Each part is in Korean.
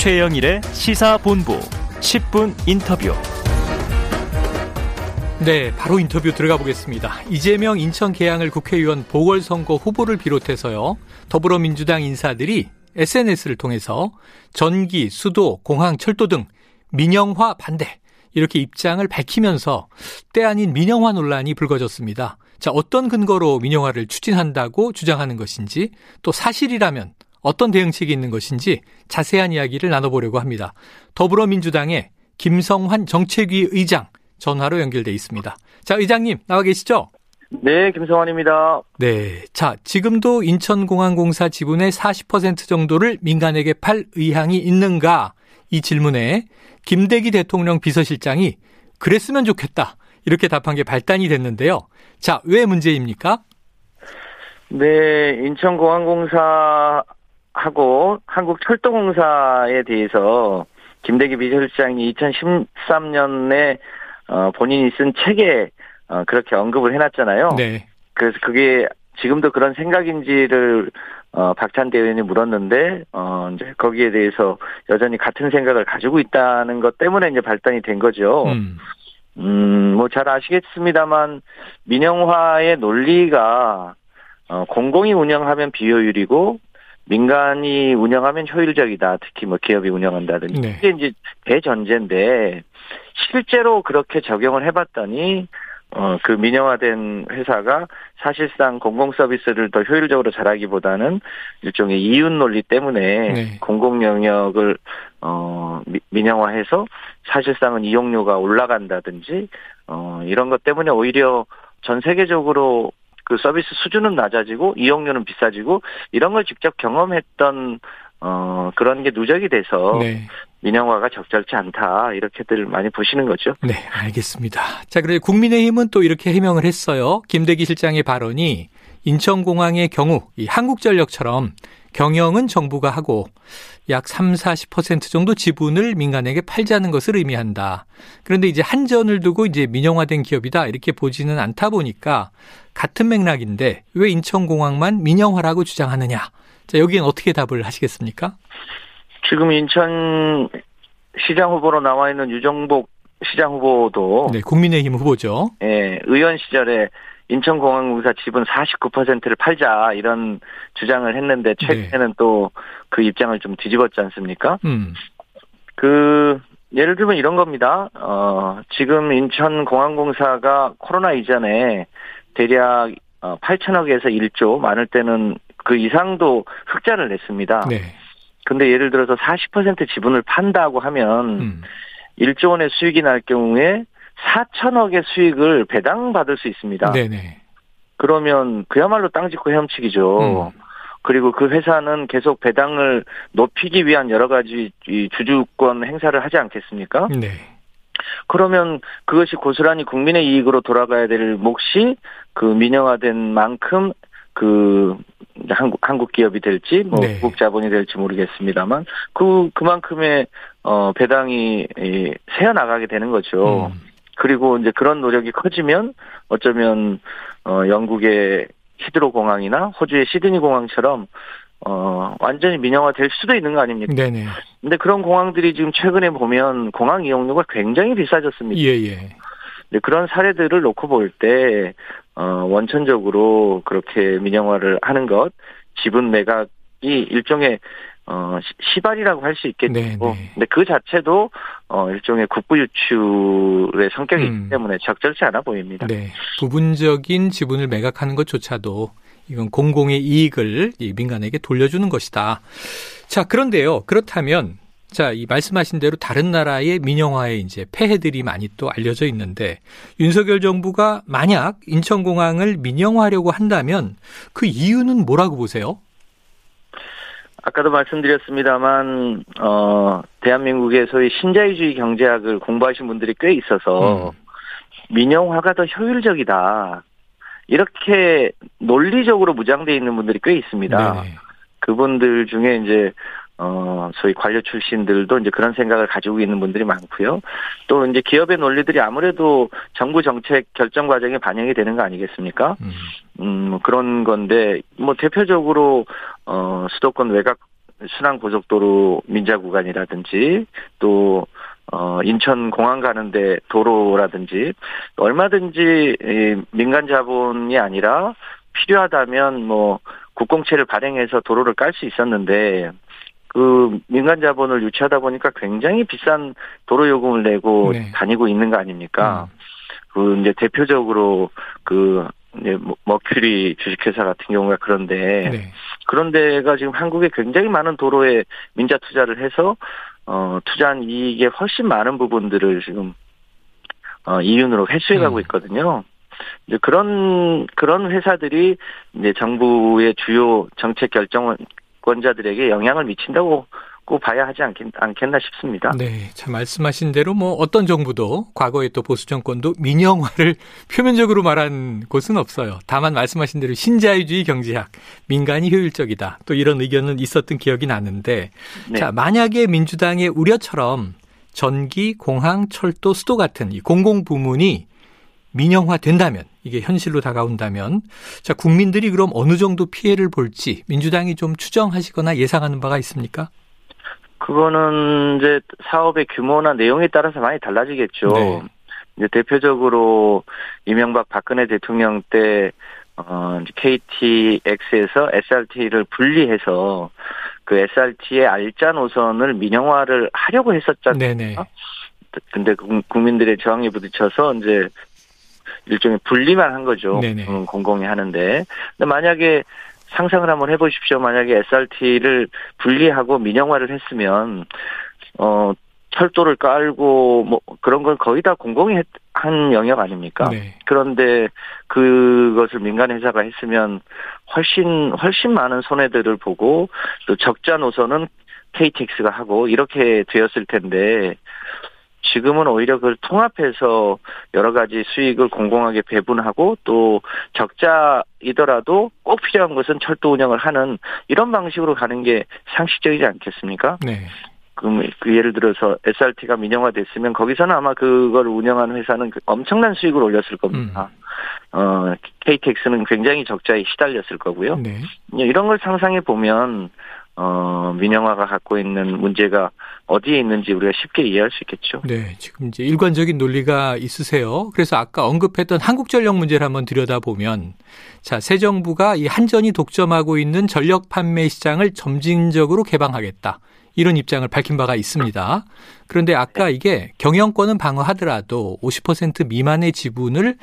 최영일의 시사본부 10분 인터뷰. 네, 바로 인터뷰 들어가 보겠습니다. 이재명 인천 계양을 국회의원 보궐선거 후보를 비롯해서요. 더불어민주당 인사들이 SNS를 통해서 전기, 수도, 공항, 철도 등 민영화 반대 이렇게 입장을 밝히면서 때 아닌 민영화 논란이 불거졌습니다. 자, 어떤 근거로 민영화를 추진한다고 주장하는 것인지 또 사실이라면 어떤 대응책이 있는 것인지 자세한 이야기를 나눠보려고 합니다. 더불어민주당의 김성환 정책위 의장 전화로 연결돼 있습니다. 자, 의장님 나와 계시죠? 네, 김성환입니다. 네. 자, 지금도 인천공항공사 지분의 40% 정도를 민간에게 팔 의향이 있는가? 이 질문에 김대기 대통령 비서실장이 그랬으면 좋겠다. 이렇게 답한 게 발단이 됐는데요. 자, 왜 문제입니까? 네, 인천공항공사 하고 한국철도공사에 대해서 김대기 비서실장이 2013년에 어, 본인이 쓴 책에 어, 그렇게 언급을 해놨잖아요. 네. 그래서 그게 지금도 그런 생각인지를 어, 박찬대 의원이 물었는데, 어, 이제 거기에 대해서 여전히 같은 생각을 가지고 있다는 것 때문에 이제 발단이 된 거죠. 음. 음, 뭐 잘 아시겠습니다만, 민영화의 논리가, 어, 공공이 운영하면 비효율이고, 민간이 운영하면 효율적이다. 특히 뭐 기업이 운영한다든지. 네. 이게 이제 대전제인데, 실제로 그렇게 적용을 해봤더니, 어, 그 민영화된 회사가 사실상 공공 서비스를 더 효율적으로 잘하기보다는 일종의 이윤 논리 때문에 네. 공공 영역을 어 미- 민영화해서 사실상은 이용료가 올라간다든지 어 이런 것 때문에 오히려 전 세계적으로 그 서비스 수준은 낮아지고 이용료는 비싸지고 이런 걸 직접 경험했던 어 그런 게 누적이 돼서 네. 민영화가 적절치 않다 이렇게들 많이 보시는 거죠. 네, 알겠습니다. 자, 그래 국민의힘은 또 이렇게 해명을 했어요. 김대기 실장의 발언이 인천공항의 경우 이 한국전력처럼 경영은 정부가 하고 약 3, 40% 정도 지분을 민간에게 팔자는 것을 의미한다. 그런데 이제 한전을 두고 이제 민영화된 기업이다 이렇게 보지는 않다 보니까 같은 맥락인데 왜 인천공항만 민영화라고 주장하느냐? 자, 여기엔 어떻게 답을 하시겠습니까? 지금 인천 시장 후보로 나와 있는 유정복 시장 후보도 네, 국민의힘 후보죠. 예, 의원 시절에 인천공항공사 지분 49%를 팔자 이런 주장을 했는데 최근에는 또그 입장을 좀 뒤집었지 않습니까? 음, 그 예를 들면 이런 겁니다. 어, 지금 인천공항공사가 코로나 이전에 대략 어, 8천억에서 1조 많을 때는 그 이상도 흑자를 냈습니다. 네, 근데 예를 들어서 40% 지분을 판다고 하면 음, 1조 원의 수익이 날 경우에 4천억의 수익을 배당받을 수 있습니다. 네, 네. 그러면 그야말로 땅 짓고 헤엄치기죠. 음. 그리고 그 회사는 계속 배당을 높이기 위한 여러 가지 이 주주권 행사를 하지 않겠습니까? 네. 그러면 그것이 고스란히 국민의 이익으로 돌아가야 될 몫이 그 민영화된 만큼 그 한국 한국 기업이 될지 뭐 네. 미국 자본이 될지 모르겠습니다만 그 그만큼의 어 배당이 이, 새어 나가게 되는 거죠. 음. 그리고 이제 그런 노력이 커지면 어쩌면 어 영국의 히드로 공항이나 호주의 시드니 공항처럼 어 완전히 민영화 될 수도 있는 거 아닙니까? 네네. 근데 그런 공항들이 지금 최근에 보면 공항 이용료가 굉장히 비싸졌습니다. 예, 예. 네, 그런 사례들을 놓고 볼 때, 어, 원천적으로 그렇게 민영화를 하는 것, 지분 매각이 일종의, 어, 시- 시발이라고 할 수 있겠고, 네, 네. 근데 그 자체도, 어, 일종의 국부 유출의 성격이 음. 있기 때문에 적절치 않아 보입니다. 네. 부분적인 지분을 매각하는 것조차도 이건 공공의 이익을 이 민간에게 돌려주는 것이다. 자, 그런데요. 그렇다면 자, 이 말씀하신 대로 다른 나라의 민영화의 이제 폐해들이 많이 또 알려져 있는데 윤석열 정부가 만약 인천공항을 민영화하려고 한다면 그 이유는 뭐라고 보세요? 아까도 말씀드렸습니다만, 어, 대한민국의 소위 신자유주의 경제학을 공부하신 분들이 꽤 있어서, 음. 민영화가 더 효율적이다. 이렇게 논리적으로 무장돼 있는 분들이 꽤 있습니다. 네네. 그분들 중에 이제 어 소위 관료 출신들도 이제 그런 생각을 가지고 있는 분들이 많고요. 또 이제 기업의 논리들이 아무래도 정부 정책 결정 과정에 반영이 되는 거 아니겠습니까? 음. 음, 뭐 그런 건데, 뭐, 대표적으로, 어, 수도권 외곽 순환 고속도로 민자 구간이라든지 또 어, 인천 공항 가는데 도로라든지 얼마든지 이 민간 자본이 아니라 필요하다면 뭐 국공채를 발행해서 도로를 깔 수 있었는데 그 민간 자본을 유치하다 보니까 굉장히 비싼 도로 요금을 내고 네. 다니고 있는 거 아닙니까? 그 이제 대표적으로 그 이제 뭐 머큐리 주식회사 같은 경우가 그런데 네. 그런 데가 지금 한국에 굉장히 많은 도로에 민자 투자를 해서 어 투자한 이익의 훨씬 많은 부분들을 지금 어 이윤으로 회수해가고 음. 있거든요. 이제 그런 그런 회사들이 이제 정부의 주요 정책 결정 권자들에게 영향을 미친다고 꼭 봐야 하지 않겠, 않겠 나 싶습니다. 네, 참 말씀하신 대로 뭐 어떤 정부도 과거에 또 보수 정권도 민영화를 표면적으로 말한 곳은 없어요. 다만 말씀하신 대로 신자유주의 경제학, 민간이 효율적이다. 또 이런 의견은 있었던 기억이 나는데, 네. 자 만약에 민주당의 우려처럼 전기, 공항, 철도, 수도 같은 이 공공 부문이 민영화 된다면 이게 현실로 다가온다면 자 국민들이 그럼 어느 정도 피해를 볼지 민주당이 좀 추정하시거나 예상하는 바가 있습니까? 그거는 이제 사업의 규모나 내용에 따라서 많이 달라지겠죠. 네. 이제 대표적으로 이명박 박근혜 대통령 때 어, KTX에서 SRT를 분리해서 그 SRT의 알짜 노선을 민영화를 하려고 했었잖아요. 네네. 근데 국- 국민들의 저항에 부딪혀서 이제 일종의 분리만 한 거죠. 음, 공공이 하는데. 근데 만약에 상상을 한번 해보십시오. 만약에 SRT를 분리하고 민영화를 했으면 어 철도를 깔고 뭐 그런 건 거의 다 공공이 했- 한 영역 아닙니까? 네. 그런데 그것을 민간 회사가 했으면 훨씬 훨씬 많은 손해들을 보고 또 적자 노선은 KTX가 하고 이렇게 되었을 텐데 지금은 오히려 그걸 통합해서 여러 가지 수익을 공공하게 배분하고 또 적자이더라도 꼭 필요한 것은 철도 운영을 하는 이런 방식으로 가는 게 상식적이지 않겠습니까? 네. 그, 그 예를 들어서 SRT가 민영화됐으면 거기서는 아마 그걸 운영하는 회사는 그 엄청난 수익을 올렸을 겁니다. 어, KTX는 굉장히 적자에 시달렸을 거고요. 네. 이런 걸 상상해 보면 어, 민영화가 갖고 있는 문제가 어디에 있는지 우리가 쉽게 이해할 수 있겠죠. 네. 지금 이제 일관적인 논리가 있으세요. 그래서 아까 언급했던 한국 전력 문제를 한번 들여다보면 자, 새 정부가 이 한전이 독점하고 있는 전력 판매 시장을 점진적으로 개방하겠다. 이런 입장을 밝힌 바가 있습니다. 그런데 아까 이게 경영권은 방어하더라도 50% 미만의 지분을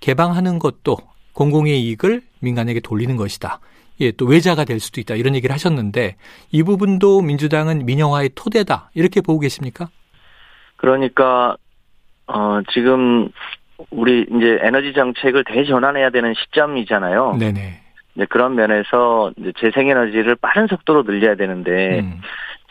개방하는 것도 공공의 이익을 민간에게 돌리는 것이다. 예, 또 외자가 될 수도 있다. 이런 얘기를 하셨는데 이 부분도 민주당은 민영화의 토대다. 이렇게 보고 계십니까? 그러니까 어, 지금 우리 이제 에너지 정책을 대전환해야 되는 시점이잖아요. 네네. 이제 그런 면에서 이제 재생에너지를 빠른 속도로 늘려야 되는데 음,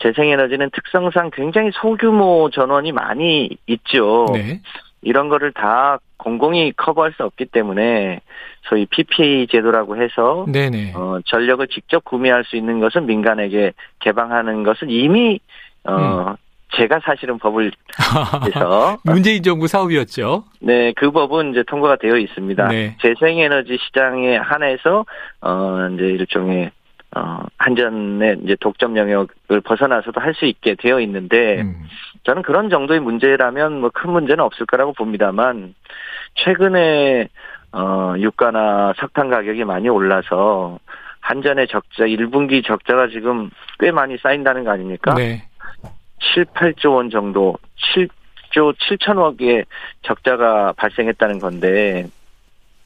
재생에너지는 특성상 굉장히 소규모 전원이 많이 있죠. 네. 이런 거를 다 공공이 커버할 수 없기 때문에 소위 PPA 제도라고 해서 네네. 어, 전력을 직접 구매할 수 있는 것은 민간에게 개방하는 것은 이미 음. 어, 제가 사실은 법을 해서 문재인 정부 사업이었죠. 네, 그 법은 이제 통과가 되어 있습니다. 네. 재생에너지 시장에 한해서 어 이제 일종의 어 한전의 이제 독점 영역을 벗어나서도 할 수 있게 되어 있는데 음, 저는 그런 정도의 문제라면 뭐 큰 문제는 없을 거라고 봅니다만 최근에 어 유가나 석탄 가격이 많이 올라서 한전의 적자 1분기 적자가 지금 꽤 많이 쌓인다는 거 아닙니까? 네. 7, 8조 원 정도, 7조 7천억의 적자가 발생했다는 건데,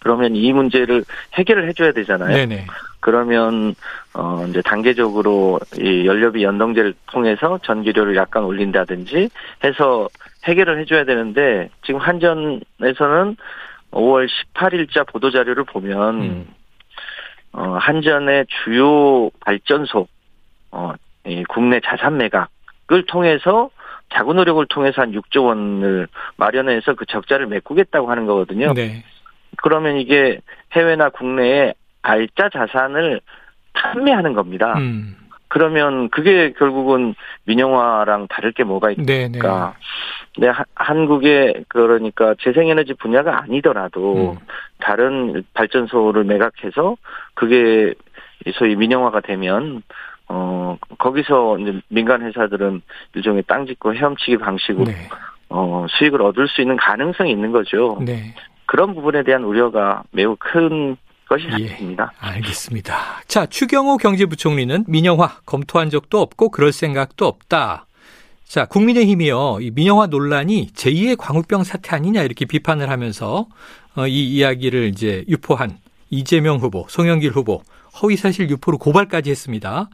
그러면 이 문제를 해결을 해줘야 되잖아요. 네네. 그러면, 어, 이제 단계적으로 이 연료비 연동제를 통해서 전기료를 약간 올린다든지 해서 해결을 해줘야 되는데, 지금 한전에서는 5월 18일자 보도 자료를 보면, 음. 어, 한전의 주요 발전소, 어, 이 국내 자산 매각을 통해서 자구 노력을 통해서 한 6조 원을 마련해서 그 적자를 메꾸겠다고 하는 거거든요. 네. 그러면 이게 해외나 국내에 알짜 자산을 판매하는 겁니다. 음. 그러면 그게 결국은 민영화랑 다를 게 뭐가 있 네네. 그러니까 네, 하- 한국의 그러니까 재생에너지 분야가 아니더라도 음. 다른 발전소를 매각해서 그게 소위 민영화가 되면 어, 거기서 이제 민간 회사들은 일종의 땅 짓고 헤엄치기 방식으로 네. 어, 수익을 얻을 수 있는 가능성이 있는 거죠. 네. 그런 부분에 대한 우려가 매우 큰 것이 예. 사실입니다. 알겠습니다. 자, 추경호 경제부총리는 민영화 검토한 적도 없고 그럴 생각도 없다. 자, 국민의힘이요. 이 민영화 논란이 제2의 광우병 사태 아니냐 이렇게 비판을 하면서 어, 이 이야기를 이제 유포한 이재명 후보, 송영길 후보 허위사실 유포로 고발까지 했습니다.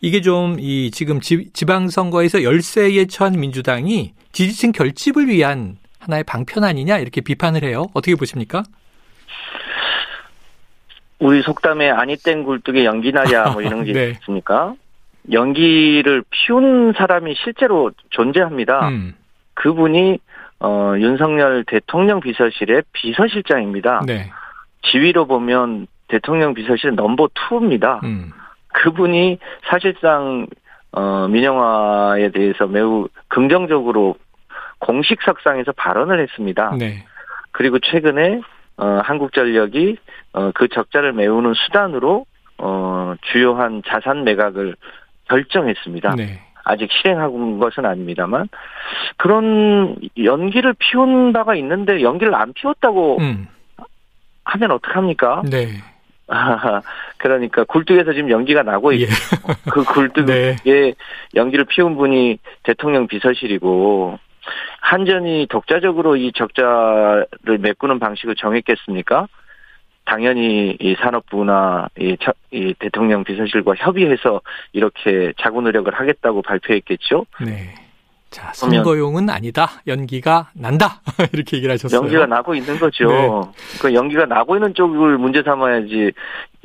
이게 좀 이 지금 지, 지방선거에서 열세에 처한 민주당이 지지층 결집을 위한 하나의 방편 아니냐 이렇게 비판을 해요. 어떻게 보십니까? 우리 속담에 아니 땡 굴뚝에 연기 나냐 뭐 이런 게 네. 있습니까? 연기를 피운 사람이 실제로 존재합니다. 음, 그분이 어, 윤석열 대통령 비서실의 비서실장입니다. 네. 지위로 보면 대통령 비서실 넘버 투입니다. 음, 그분이 사실상 어, 민영화에 대해서 매우 긍정적으로 공식석상에서 발언을 했습니다. 네. 그리고 최근에 어, 한국전력이 어, 그 적자를 메우는 수단으로 어, 주요한 자산 매각을 결정했습니다. 네. 아직 실행하고 것은 아닙니다만 그런 연기를 피운 바가 있는데 연기를 안 피웠다고 음, 하면 어떡합니까? 네. 아, 그러니까 굴뚝에서 지금 연기가 나고 있고 예. 그 굴뚝에 네. 연기를 피운 분이 대통령 비서실이고 한전이 독자적으로 이 적자를 메꾸는 방식을 정했겠습니까? 당연히 이 산업부나 이, 처- 이 대통령 비서실과 협의해서 이렇게 자구 노력을 하겠다고 발표했겠죠. 네. 선거용은 아니다. 연기가 난다. 이렇게 얘기를 하셨어요. 연기가 나고 있는 거죠. 네. 그 연기가 나고 있는 쪽을 문제 삼아야지.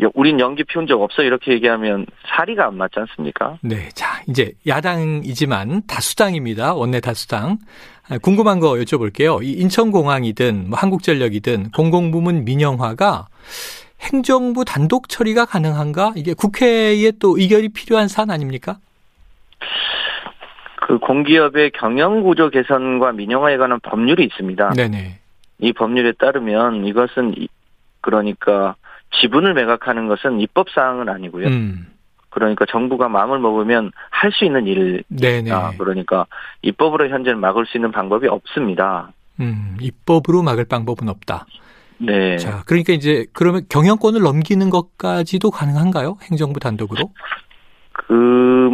여- 우린 연기 피운 적 없어 이렇게 얘기하면 사리가 안 맞지 않습니까? 네. 자, 이제 야당이지만 다수당입니다. 원내 다수당. 아, 궁금한 거 여쭤볼게요. 이 인천공항이든 뭐 한국전력이든 공공부문 민영화가 행정부 단독 처리가 가능한가? 이게 국회에 또 의결이 필요한 사안 아닙니까? 그 공기업의 경영 구조 개선과 민영화에 관한 법률이 있습니다. 네네. 이 법률에 따르면 이것은 이- 그러니까 지분을 매각하는 것은 입법 사항은 아니고요. 음. 그러니까 정부가 마음을 먹으면 할 수 있는 일. 네네. 아, 그러니까 입법으로 현재는 막을 수 있는 방법이 없습니다. 음, 입법으로 막을 방법은 없다. 네. 자, 그러니까 이제 그러면 경영권을 넘기는 것까지도 가능한가요? 행정부 단독으로? 그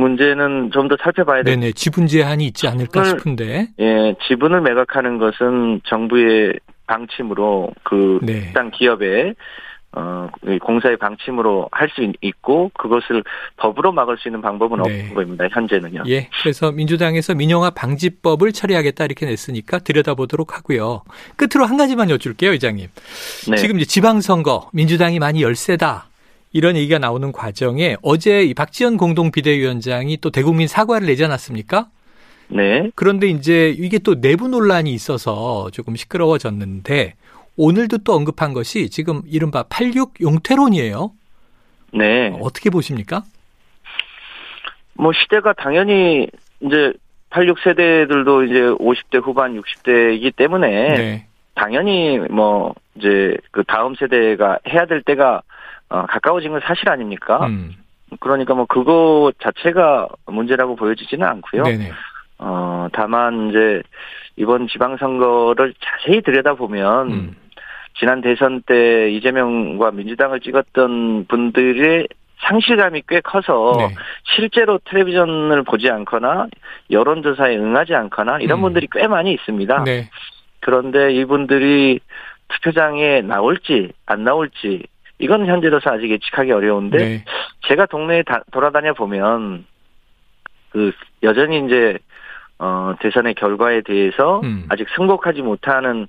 문제는 좀 더 살펴봐야 될 네네. 지분 제한이 있지 않을까 싶은데. 예, 지분을 매각하는 것은 정부의 방침으로 그 네. 해당 기업의 어, 이 공사의 방침으로 할 수 있고 그것을 법으로 막을 수 있는 방법은 네. 없는 겁니다. 현재는요. 예. 그래서 민주당에서 민영화 방지법을 처리하겠다 이렇게 냈으니까 들여다보도록 하고요. 끝으로 한 가지만 여쭐게요, 의장님. 네. 지금 이제 지방선거 민주당이 많이 열세다. 이런 얘기가 나오는 과정에 어제 이 박지원 공동 비대위원장이 또 대국민 사과를 내지 않았습니까? 네. 그런데 이제 이게 또 내부 논란이 있어서 조금 시끄러워졌는데 오늘도 또 언급한 것이 지금 이른바 86 용태론이에요. 네. 어떻게 보십니까? 뭐 시대가 당연히 이제 86 세대들도 이제 50대 후반 60대이기 때문에 네. 당연히 뭐 이제 그 다음 세대가 해야 될 때가 어, 가까워진 건 사실 아닙니까? 음. 그러니까 뭐 그거 자체가 문제라고 보여지지는 않고요. 네네. 어, 다만 이제 이번 지방선거를 자세히 들여다보면 음. 지난 대선 때 이재명과 민주당을 찍었던 분들의 상실감이 꽤 커서 네. 실제로 텔레비전을 보지 않거나 여론조사에 응하지 않거나 이런 음. 분들이 꽤 많이 있습니다. 네. 그런데 이분들이 투표장에 나올지 안 나올지 이건 현재로서 아직 예측하기 어려운데 네. 제가 동네에 다- 돌아다녀 보면 그 여전히 이제 어 대선의 결과에 대해서 음. 아직 승복하지 못하는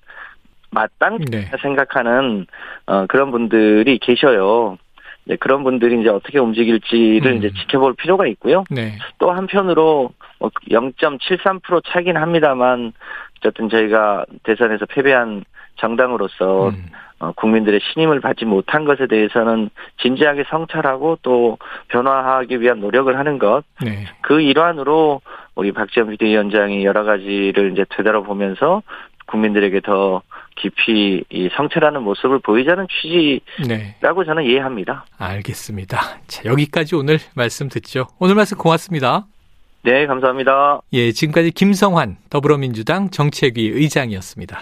마땅 네. 생각하는 어 그런 분들이 계셔요. 네, 그런 분들이 이제 어떻게 움직일지를 음. 이제 지켜볼 필요가 있고요. 네. 또 한편으로 뭐0.73% 차긴 합니다만 어쨌든 저희가 대선에서 패배한 정당으로서 음. 어, 국민들의 신임을 받지 못한 것에 대해서는 진지하게 성찰하고 또 변화하기 위한 노력을 하는 것, 네. 그 일환으로 우리 박지원 비대위원장이 여러 가지를 이제 되돌아보면서 국민들에게 더 깊이 이 성찰하는 모습을 보이자는 취지라고 네. 저는 이해합니다. 알겠습니다. 자, 여기까지 오늘 말씀 듣죠. 오늘 말씀 고맙습니다. 네, 감사합니다. 예, 지금까지 김성환 더불어민주당 정책위 의장이었습니다.